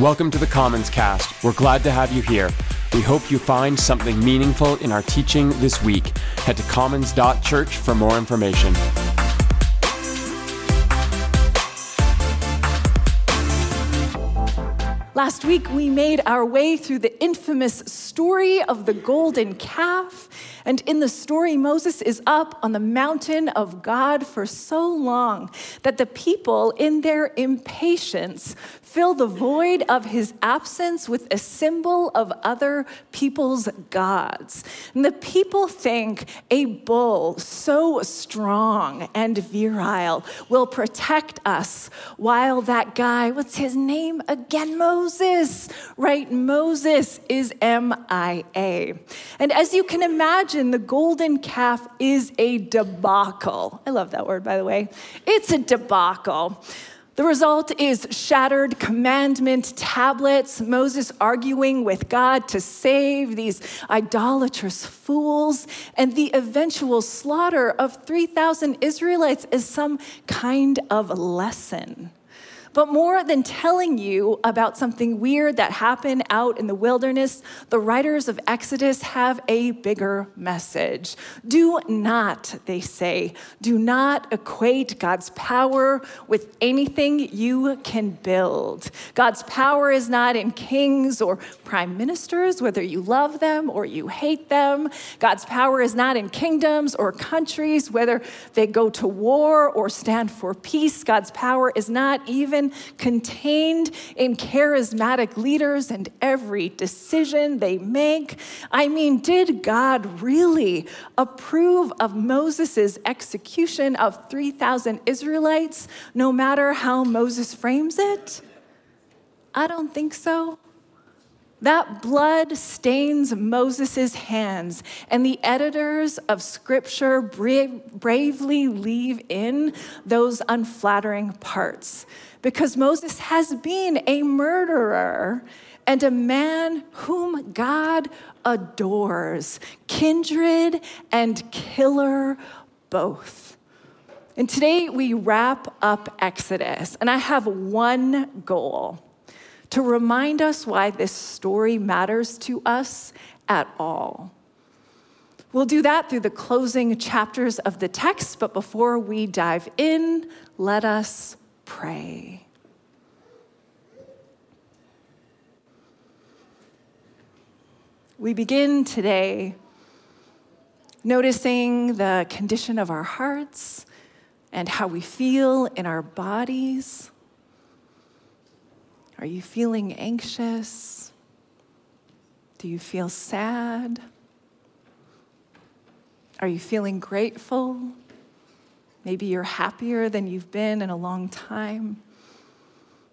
Welcome to the Commons Cast. We're glad to have you here. We hope you find something meaningful in our teaching this week. Head to commons.church for more information. Last week, we made our way through the infamous story of the golden calf. And in the story, Moses is up on the mountain of God for so long that the people, in their impatience, fill the void of his absence with a symbol of other people's gods. And the people think a bull so strong and virile will protect us while that guy, what's his name again? Moses, right? Moses is M I A. And as you can imagine, the golden calf is a debacle. I love that word, by the way. It's a debacle. The result is shattered commandment tablets, Moses arguing with God to save these idolatrous fools, and the eventual slaughter of 3,000 Israelites as some kind of lesson. But more than telling you about something weird that happened out in the wilderness, the writers of Exodus have a bigger message. Do not, they say, do not equate God's power with anything you can build. God's power is not in kings or prime ministers, whether you love them or you hate them. God's power is not in kingdoms or countries, whether they go to war or stand for peace. God's power is not even contained in charismatic leaders and every decision they make. I mean, did God really approve of Moses' execution of 3,000 Israelites, no matter how Moses frames it? I don't think so. That blood stains Moses' hands, and the editors of scripture bravely leave in those unflattering parts because Moses has been a murderer and a man whom God adores, kindred and killer both. And today we wrap up Exodus, and I have one goal to remind us why this story matters to us at all. We'll do that through the closing chapters of the text, but before we dive in, let us pray. We begin today noticing the condition of our hearts and how we feel in our bodies. Are you feeling anxious? Do you feel sad? Are you feeling grateful? Maybe you're happier than you've been in a long time.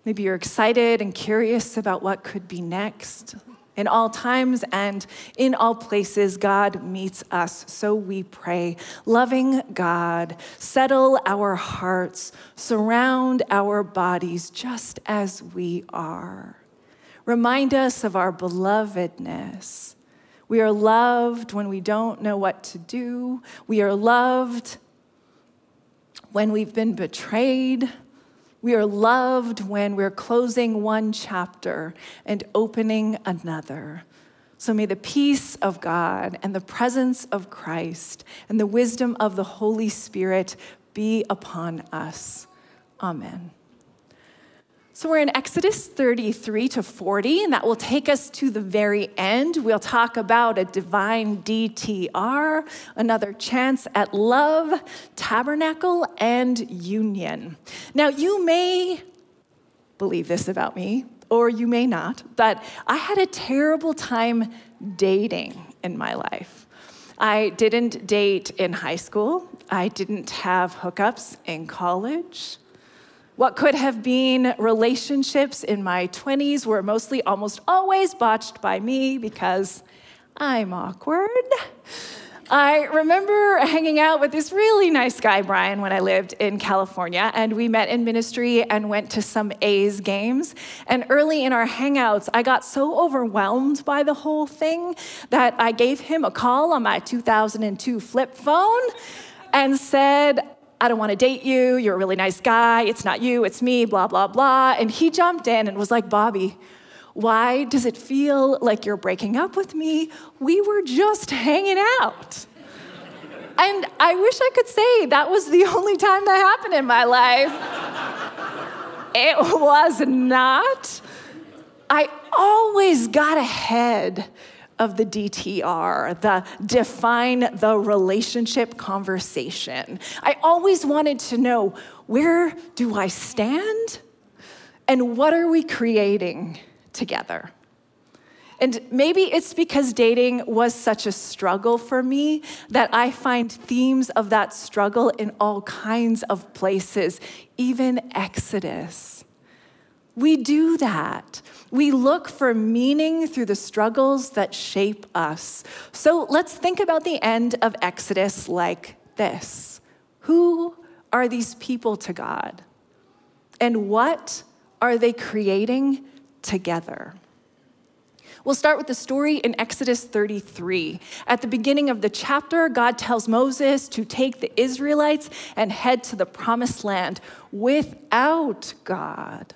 Maybe you're excited and curious about what could be next. In all times and in all places, God meets us. So we pray. Loving God, settle our hearts, surround our bodies just as we are. Remind us of our belovedness. We are loved when we don't know what to do. We are loved when we've been betrayed. We are loved when we're closing one chapter and opening another. So may the peace of God and the presence of Christ and the wisdom of the Holy Spirit be upon us. Amen. So we're in Exodus 33 to 40, and that will take us to the very end. We'll talk about a divine DTR, another chance at love, tabernacle, and union. Now, you may believe this about me, or you may not, but I had a terrible time dating in my life. I didn't date in high school. I didn't have hookups in college. What could have been relationships in my 20s were mostly almost always botched by me because I'm awkward. I remember hanging out with this really nice guy, Brian, when I lived in California, and we met in ministry and went to some A's games. And early in our hangouts, I got so overwhelmed by the whole thing that I gave him a call on my 2002 flip phone and said, I don't want to date you. You're a really nice guy. It's not you, it's me, blah, blah, blah. And he jumped in and was like, Bobbi, why does it feel like you're breaking up with me? We were just hanging out. and I wish I could say that was the only time that happened in my life. it was not. I always got ahead of the DTR, the define the relationship conversation. I always wanted to know where do I stand and what are we creating together? And maybe it's because dating was such a struggle for me that I find themes of that struggle in all kinds of places, even Exodus. We do that. We look for meaning through the struggles that shape us. So let's think about the end of Exodus like this Who are these people to God? And what are they creating together? We'll start with the story in Exodus 33. At the beginning of the chapter, God tells Moses to take the Israelites and head to the promised land without God.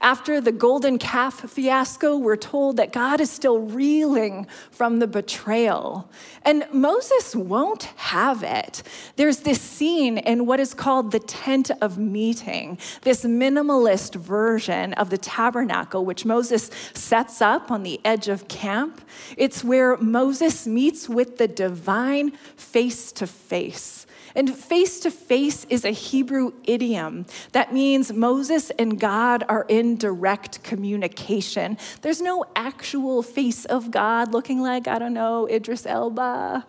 After the golden calf fiasco, we're told that God is still reeling from the betrayal. And Moses won't have it. There's this scene in what is called the tent of meeting, this minimalist version of the tabernacle, which Moses sets up on the edge of camp. It's where Moses meets with the divine face to face. And face to face is a Hebrew idiom that means Moses and God are in direct communication. There's no actual face of God looking like, I don't know, Idris Elba.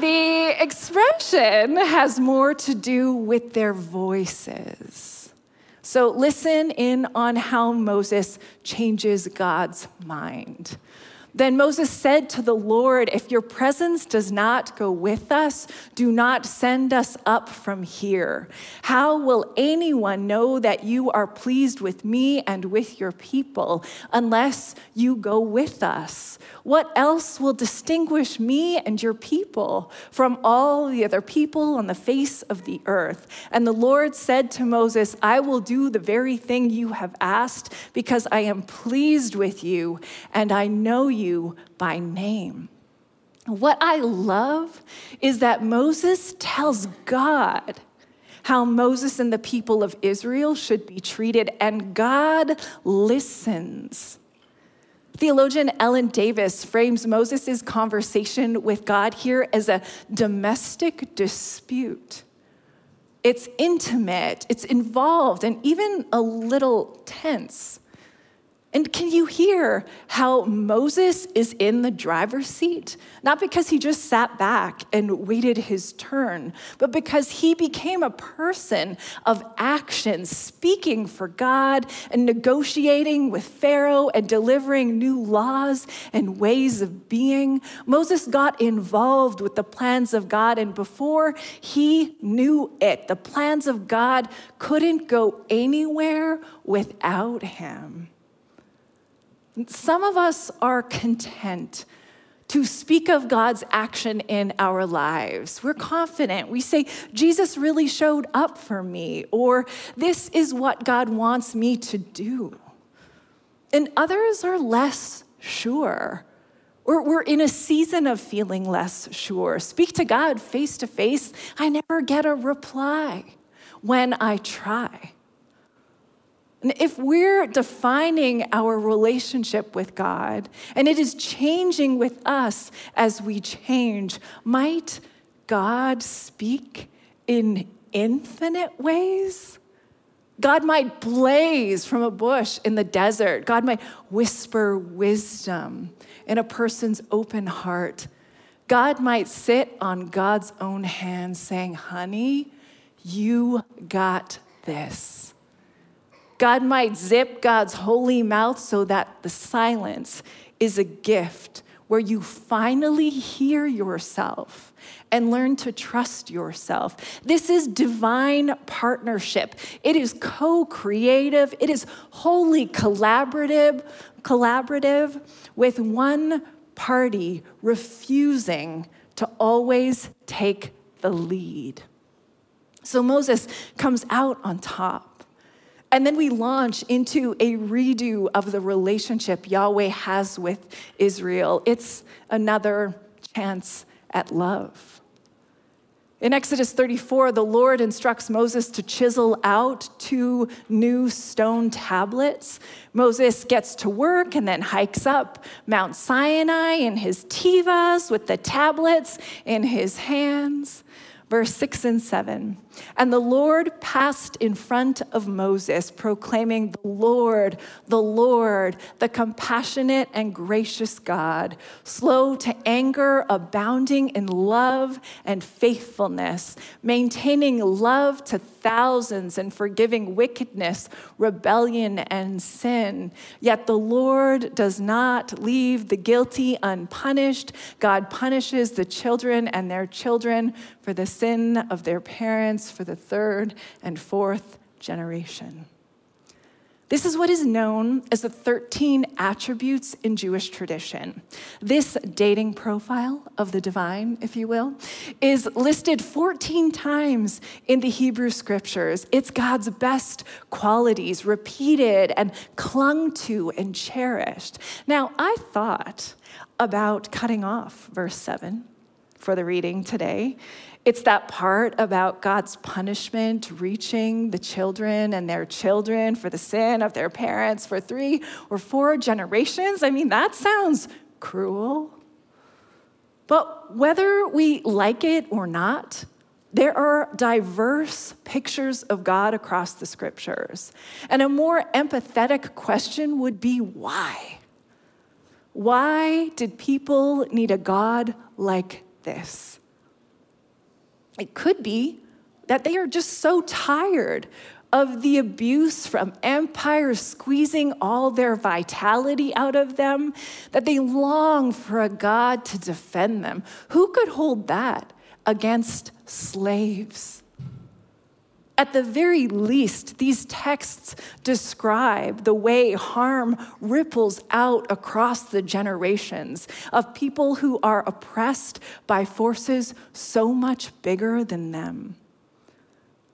the expression has more to do with their voices. So listen in on how Moses changes God's mind. Then Moses said to the Lord, If your presence does not go with us, do not send us up from here. How will anyone know that you are pleased with me and with your people unless you go with us? What else will distinguish me and your people from all the other people on the face of the earth? And the Lord said to Moses, I will do the very thing you have asked because I am pleased with you and I know you by name. What I love is that Moses tells God how Moses and the people of Israel should be treated, and God listens. Theologian Ellen Davis frames Moses' conversation with God here as a domestic dispute. It's intimate, it's involved, and even a little tense. And can you hear how Moses is in the driver's seat? Not because he just sat back and waited his turn, but because he became a person of action, speaking for God and negotiating with Pharaoh and delivering new laws and ways of being. Moses got involved with the plans of God, and before he knew it, the plans of God couldn't go anywhere without him. Some of us are content to speak of God's action in our lives. We're confident. We say, Jesus really showed up for me, or this is what God wants me to do. And others are less sure. Or we're in a season of feeling less sure. Speak to God face to face. I never get a reply when I try. And if we're defining our relationship with God and it is changing with us as we change, might God speak in infinite ways? God might blaze from a bush in the desert. God might whisper wisdom in a person's open heart. God might sit on God's own hand saying, Honey, you got this. God might zip God's holy mouth so that the silence is a gift where you finally hear yourself and learn to trust yourself. This is divine partnership. It is co-creative, it is wholly collaborative, collaborative with one party refusing to always take the lead. So Moses comes out on top. And then we launch into a redo of the relationship Yahweh has with Israel. It's another chance at love. In Exodus 34, the Lord instructs Moses to chisel out two new stone tablets. Moses gets to work and then hikes up Mount Sinai in his Tevas with the tablets in his hands verse 6 and 7. And the Lord passed in front of Moses, proclaiming, The Lord, the Lord, the compassionate and gracious God, slow to anger, abounding in love and faithfulness, maintaining love to thousands and forgiving wickedness, rebellion, and sin. Yet the Lord does not leave the guilty unpunished. God punishes the children and their children for the sin of their parents for the third and fourth generation. This is what is known as the 13 attributes in Jewish tradition. This dating profile of the divine, if you will, is listed 14 times in the Hebrew scriptures. It's God's best qualities, repeated and clung to and cherished. Now, I thought about cutting off verse 7 for the reading today it's that part about God's punishment reaching the children and their children for the sin of their parents for three or four generations. I mean, that sounds cruel. But whether we like it or not, there are diverse pictures of God across the scriptures. And a more empathetic question would be why? Why did people need a God like this? It could be that they are just so tired of the abuse from empires squeezing all their vitality out of them that they long for a God to defend them. Who could hold that against slaves? At the very least, these texts describe the way harm ripples out across the generations of people who are oppressed by forces so much bigger than them.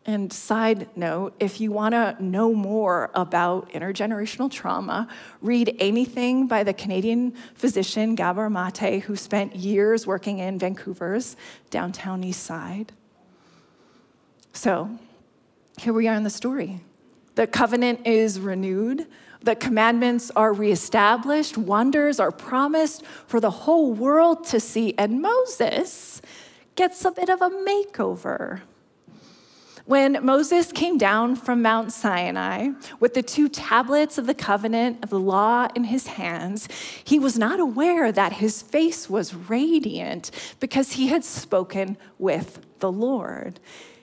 And side note, if you want to know more about intergenerational trauma, read anything by the Canadian physician Gabor Mate, who spent years working in Vancouver's downtown east side. So, here we are in the story. The covenant is renewed, the commandments are reestablished, wonders are promised for the whole world to see, and Moses gets a bit of a makeover. When Moses came down from Mount Sinai with the two tablets of the covenant of the law in his hands, he was not aware that his face was radiant because he had spoken with the Lord.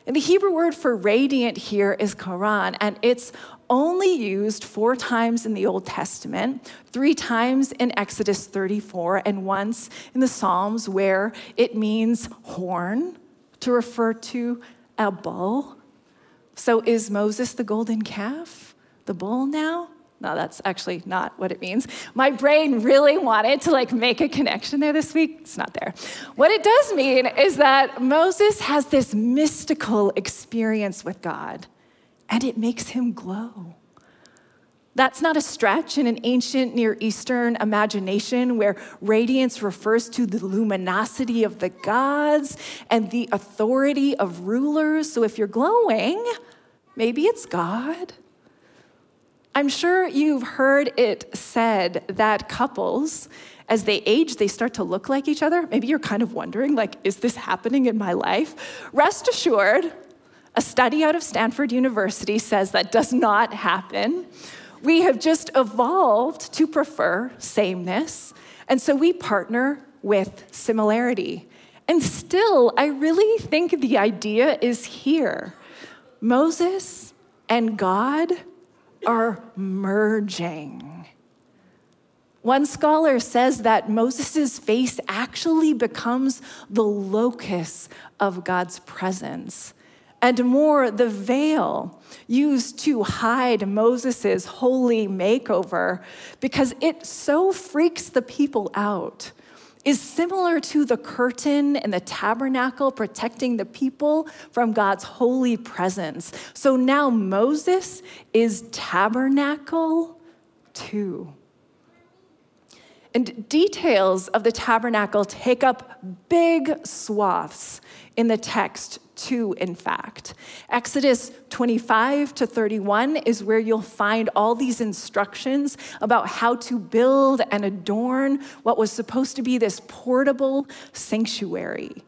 And the Hebrew word for radiant here is karan, and it's only used four times in the Old Testament, three times in Exodus 34, and once in the Psalms where it means horn to refer to a bull. So is Moses the golden calf, the bull now? No, that's actually not what it means. My brain really wanted to like make a connection there this week. It's not there. What it does mean is that Moses has this mystical experience with God and it makes him glow. That's not a stretch in an ancient Near Eastern imagination where radiance refers to the luminosity of the gods and the authority of rulers. So if you're glowing, maybe it's God. I'm sure you've heard it said that couples, as they age, they start to look like each other. Maybe you're kind of wondering, like, is this happening in my life? Rest assured, a study out of Stanford University says that does not happen. We have just evolved to prefer sameness, and so we partner with similarity. And still, I really think the idea is here Moses and God are merging. One scholar says that Moses' face actually becomes the locus of God's presence, and more, the veil used to hide Moses' holy makeover because it so freaks the people out. Is similar to the curtain in the tabernacle protecting the people from God's holy presence. So now Moses is tabernacle too. And details of the tabernacle take up big swaths in the text, too, in fact. Exodus 25 to 31 is where you'll find all these instructions about how to build and adorn what was supposed to be this portable sanctuary.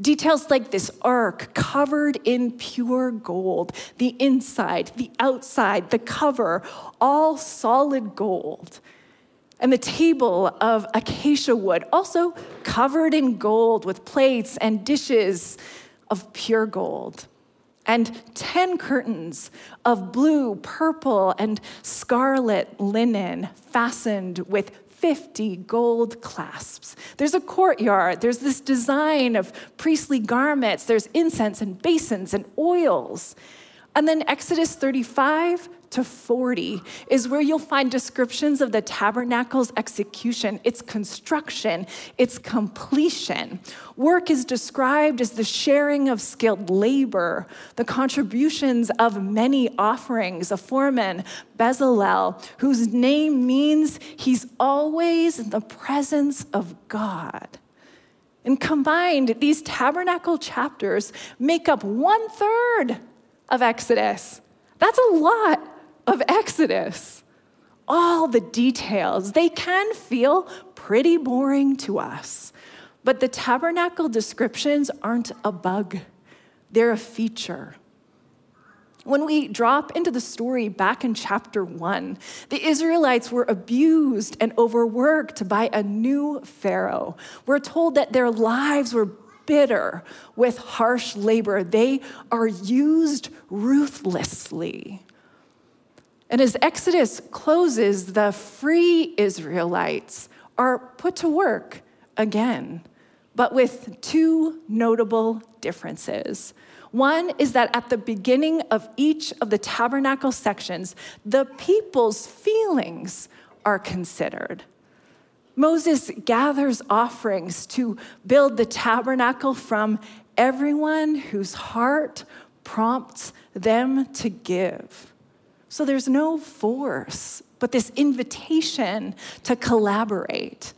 Details like this ark covered in pure gold, the inside, the outside, the cover, all solid gold and the table of acacia wood, also covered in gold with plates and dishes of pure gold. And 10 curtains of blue, purple, and scarlet linen fastened with 50 gold clasps. There's a courtyard, there's this design of priestly garments, there's incense and basins and oils. And then Exodus 35 to 40 is where you'll find descriptions of the tabernacle's execution, its construction, its completion. Work is described as the sharing of skilled labor, the contributions of many offerings. A foreman, Bezalel, whose name means he's always in the presence of God. And combined, these tabernacle chapters make up one third of Exodus. That's a lot of Exodus. All the details, they can feel pretty boring to us. But the tabernacle descriptions aren't a bug, they're a feature. When we drop into the story back in chapter one, the Israelites were abused and overworked by a new Pharaoh. We're told that their lives were bitter with harsh labor, they are used ruthlessly. And as Exodus closes, the free Israelites are put to work again, but with two notable differences. One is that at the beginning of each of the tabernacle sections, the people's feelings are considered. Moses gathers offerings to build the tabernacle from everyone whose heart prompts them to give. So there's no force, but this invitation to collaborate.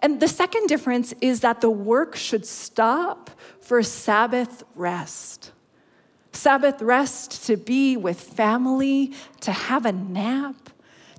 And the second difference is that the work should stop for Sabbath rest. Sabbath rest to be with family, to have a nap,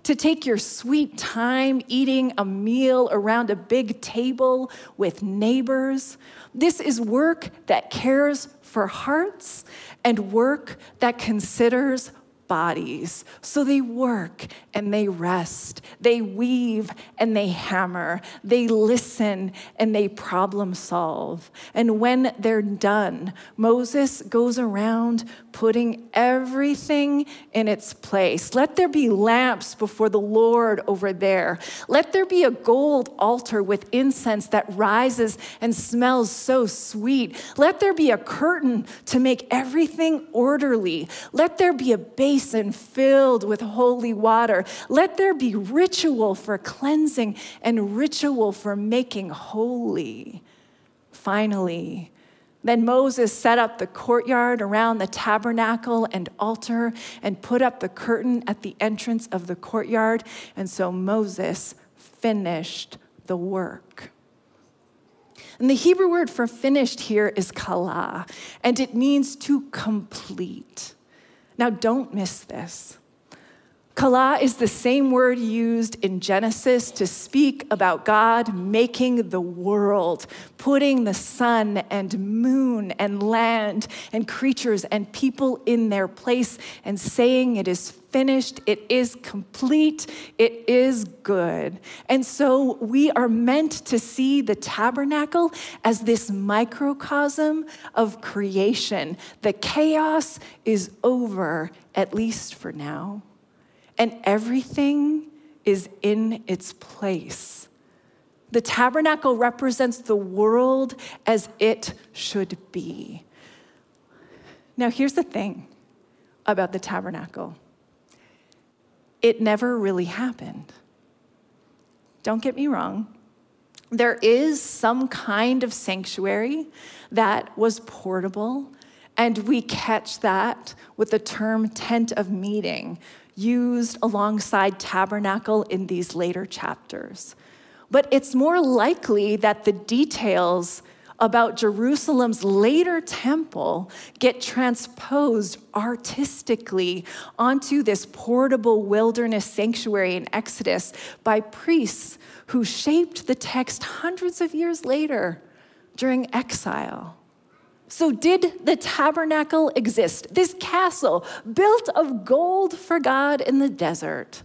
to take your sweet time eating a meal around a big table with neighbors. This is work that cares for hearts and work that considers bodies. So they work and they rest. They weave and they hammer. They listen and they problem solve. And when they're done, Moses goes around putting everything in its place. Let there be lamps before the Lord over there. Let there be a gold altar with incense that rises and smells so sweet. Let there be a curtain to make everything orderly. Let there be a base basin filled with holy water. Let there be ritual for cleansing and ritual for making holy. Finally, then Moses set up the courtyard around the tabernacle and altar and put up the curtain at the entrance of the courtyard. And so Moses finished the work. And the Hebrew word for finished here is kala, and it means to complete. Now, don't miss this. Kala is the same word used in Genesis to speak about God making the world, putting the sun and moon and land and creatures and people in their place, and saying it is finished, it is complete, it is good. And so we are meant to see the tabernacle as this microcosm of creation. The chaos is over, at least for now and everything is in its place. The tabernacle represents the world as it should be. Now, here's the thing about the tabernacle it never really happened. Don't get me wrong. there is some kind of sanctuary that was portable, and we catch that with the term tent of meeting, used alongside tabernacle in these later chapters. But it's more likely that the details about Jerusalem's later temple get transposed artistically onto this portable wilderness sanctuary in Exodus by priests who shaped the text hundreds of years later during exile. So, did the tabernacle exist? This castle built of gold for God in the desert?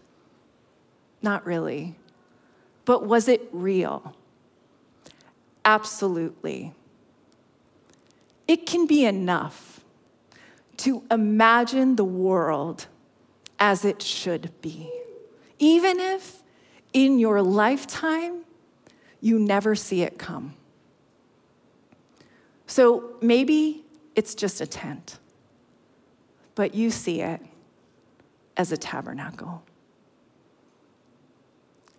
Not really. But was it real? Absolutely. It can be enough to imagine the world as it should be, even if in your lifetime you never see it come. So maybe it's just a tent, but you see it as a tabernacle.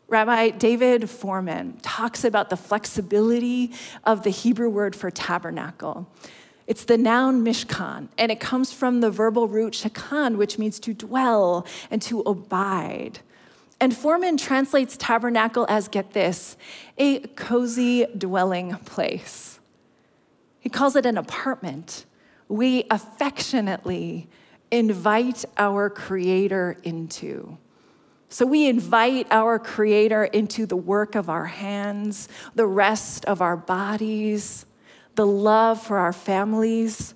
Rabbi David Fohrman talks about the flexibility of the Hebrew word for tabernacle. It's the noun mishkan, and it comes from the verbal root shakan, which means to dwell and to abide. And Fohrman translates tabernacle as get this, a cozy dwelling place. He calls it an apartment. We affectionately invite our Creator into. So we invite our Creator into the work of our hands, the rest of our bodies, the love for our families.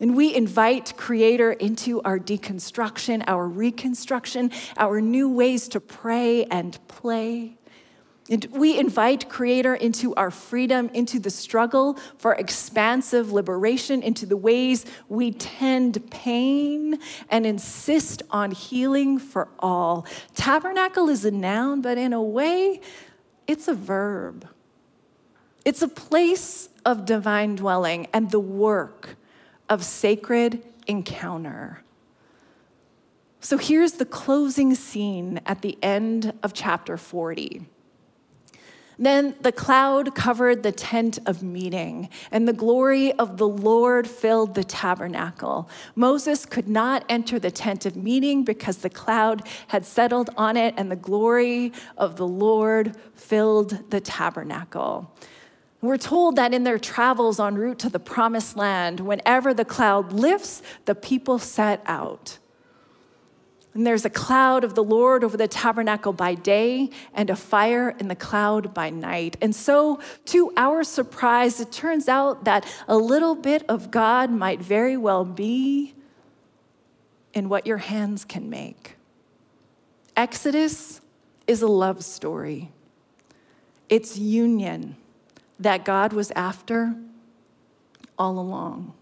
And we invite Creator into our deconstruction, our reconstruction, our new ways to pray and play. And we invite Creator into our freedom, into the struggle for expansive liberation, into the ways we tend pain and insist on healing for all. Tabernacle is a noun, but in a way, it's a verb. It's a place of divine dwelling and the work of sacred encounter. So here's the closing scene at the end of chapter 40. Then the cloud covered the tent of meeting, and the glory of the Lord filled the tabernacle. Moses could not enter the tent of meeting because the cloud had settled on it, and the glory of the Lord filled the tabernacle. We're told that in their travels en route to the promised land, whenever the cloud lifts, the people set out. And there's a cloud of the Lord over the tabernacle by day and a fire in the cloud by night. And so, to our surprise, it turns out that a little bit of God might very well be in what your hands can make. Exodus is a love story, it's union that God was after all along.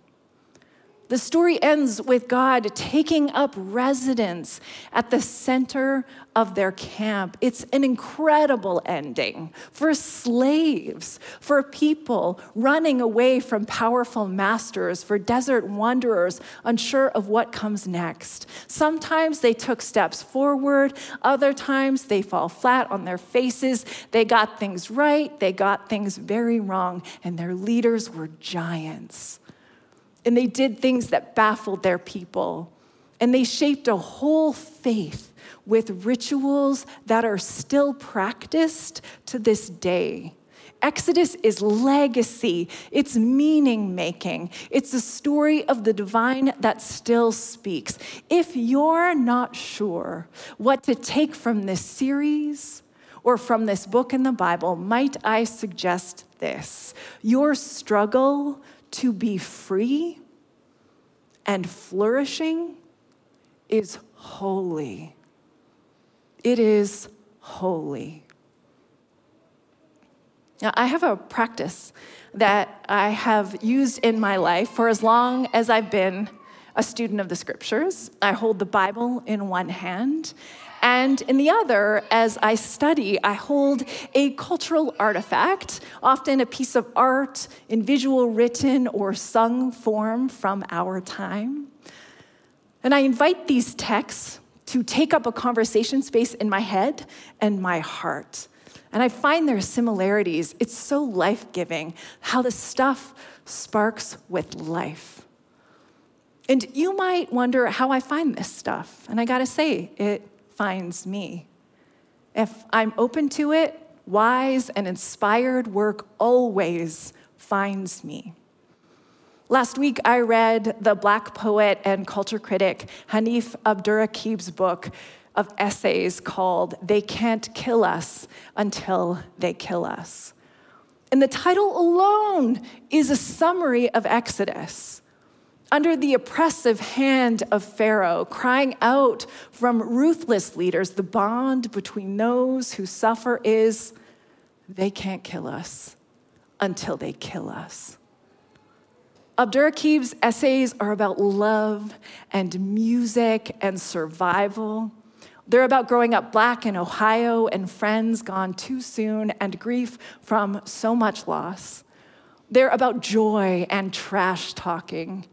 The story ends with God taking up residence at the center of their camp. It's an incredible ending for slaves, for people running away from powerful masters, for desert wanderers unsure of what comes next. Sometimes they took steps forward, other times they fall flat on their faces. They got things right, they got things very wrong, and their leaders were giants. And they did things that baffled their people. And they shaped a whole faith with rituals that are still practiced to this day. Exodus is legacy, it's meaning making, it's a story of the divine that still speaks. If you're not sure what to take from this series or from this book in the Bible, might I suggest this? Your struggle to be free and flourishing is holy. It is holy. Now, I have a practice that I have used in my life for as long as I've been a student of the scriptures. I hold the Bible in one hand and in the other, as I study, I hold a cultural artifact, often a piece of art in visual, written, or sung form from our time. And I invite these texts to take up a conversation space in my head and my heart. And I find there are similarities. It's so life giving how the stuff sparks with life. And you might wonder how I find this stuff. And I gotta say, it finds me. If I'm open to it, wise and inspired work always finds me. Last week, I read the Black poet and culture critic Hanif Abdurraqib's book of essays called They Can't Kill Us Until They Kill Us. And the title alone is a summary of Exodus. Under the oppressive hand of Pharaoh, crying out from ruthless leaders, the bond between those who suffer is they can't kill us until they kill us. Abdurraqib's essays are about love and music and survival. They're about growing up black in Ohio and friends gone too soon and grief from so much loss. They're about joy and trash talking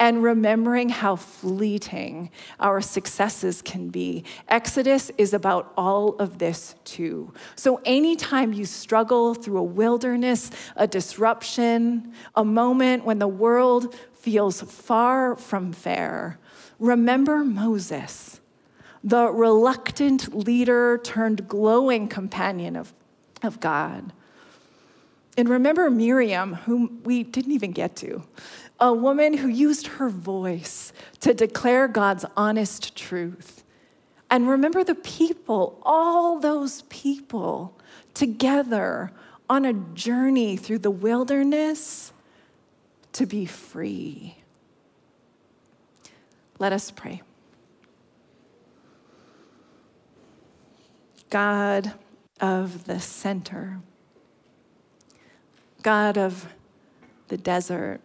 and remembering how fleeting our successes can be. Exodus is about all of this too. So, anytime you struggle through a wilderness, a disruption, a moment when the world feels far from fair, remember Moses, the reluctant leader turned glowing companion of, of God. And remember Miriam, whom we didn't even get to a woman who used her voice to declare God's honest truth. And remember the people, all those people together on a journey through the wilderness to be free. Let us pray. God of the center, God of the desert,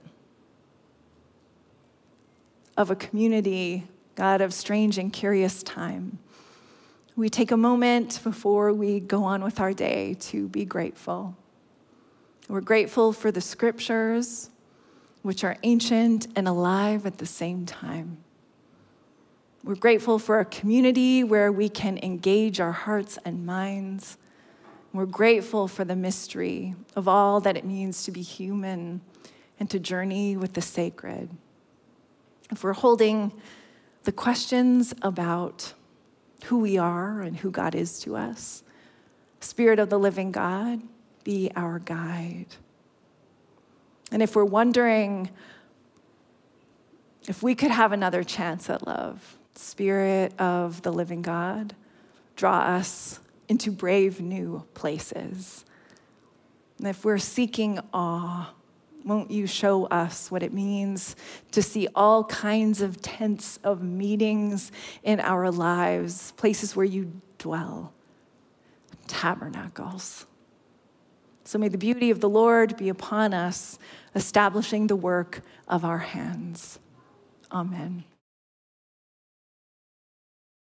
of a community, God of strange and curious time. We take a moment before we go on with our day to be grateful. We're grateful for the scriptures, which are ancient and alive at the same time. We're grateful for a community where we can engage our hearts and minds. We're grateful for the mystery of all that it means to be human and to journey with the sacred if we're holding the questions about who we are and who God is to us, Spirit of the living God, be our guide. And if we're wondering if we could have another chance at love, Spirit of the living God, draw us into brave new places. And if we're seeking awe, won't you show us what it means to see all kinds of tents of meetings in our lives, places where you dwell, tabernacles? So may the beauty of the Lord be upon us, establishing the work of our hands. Amen.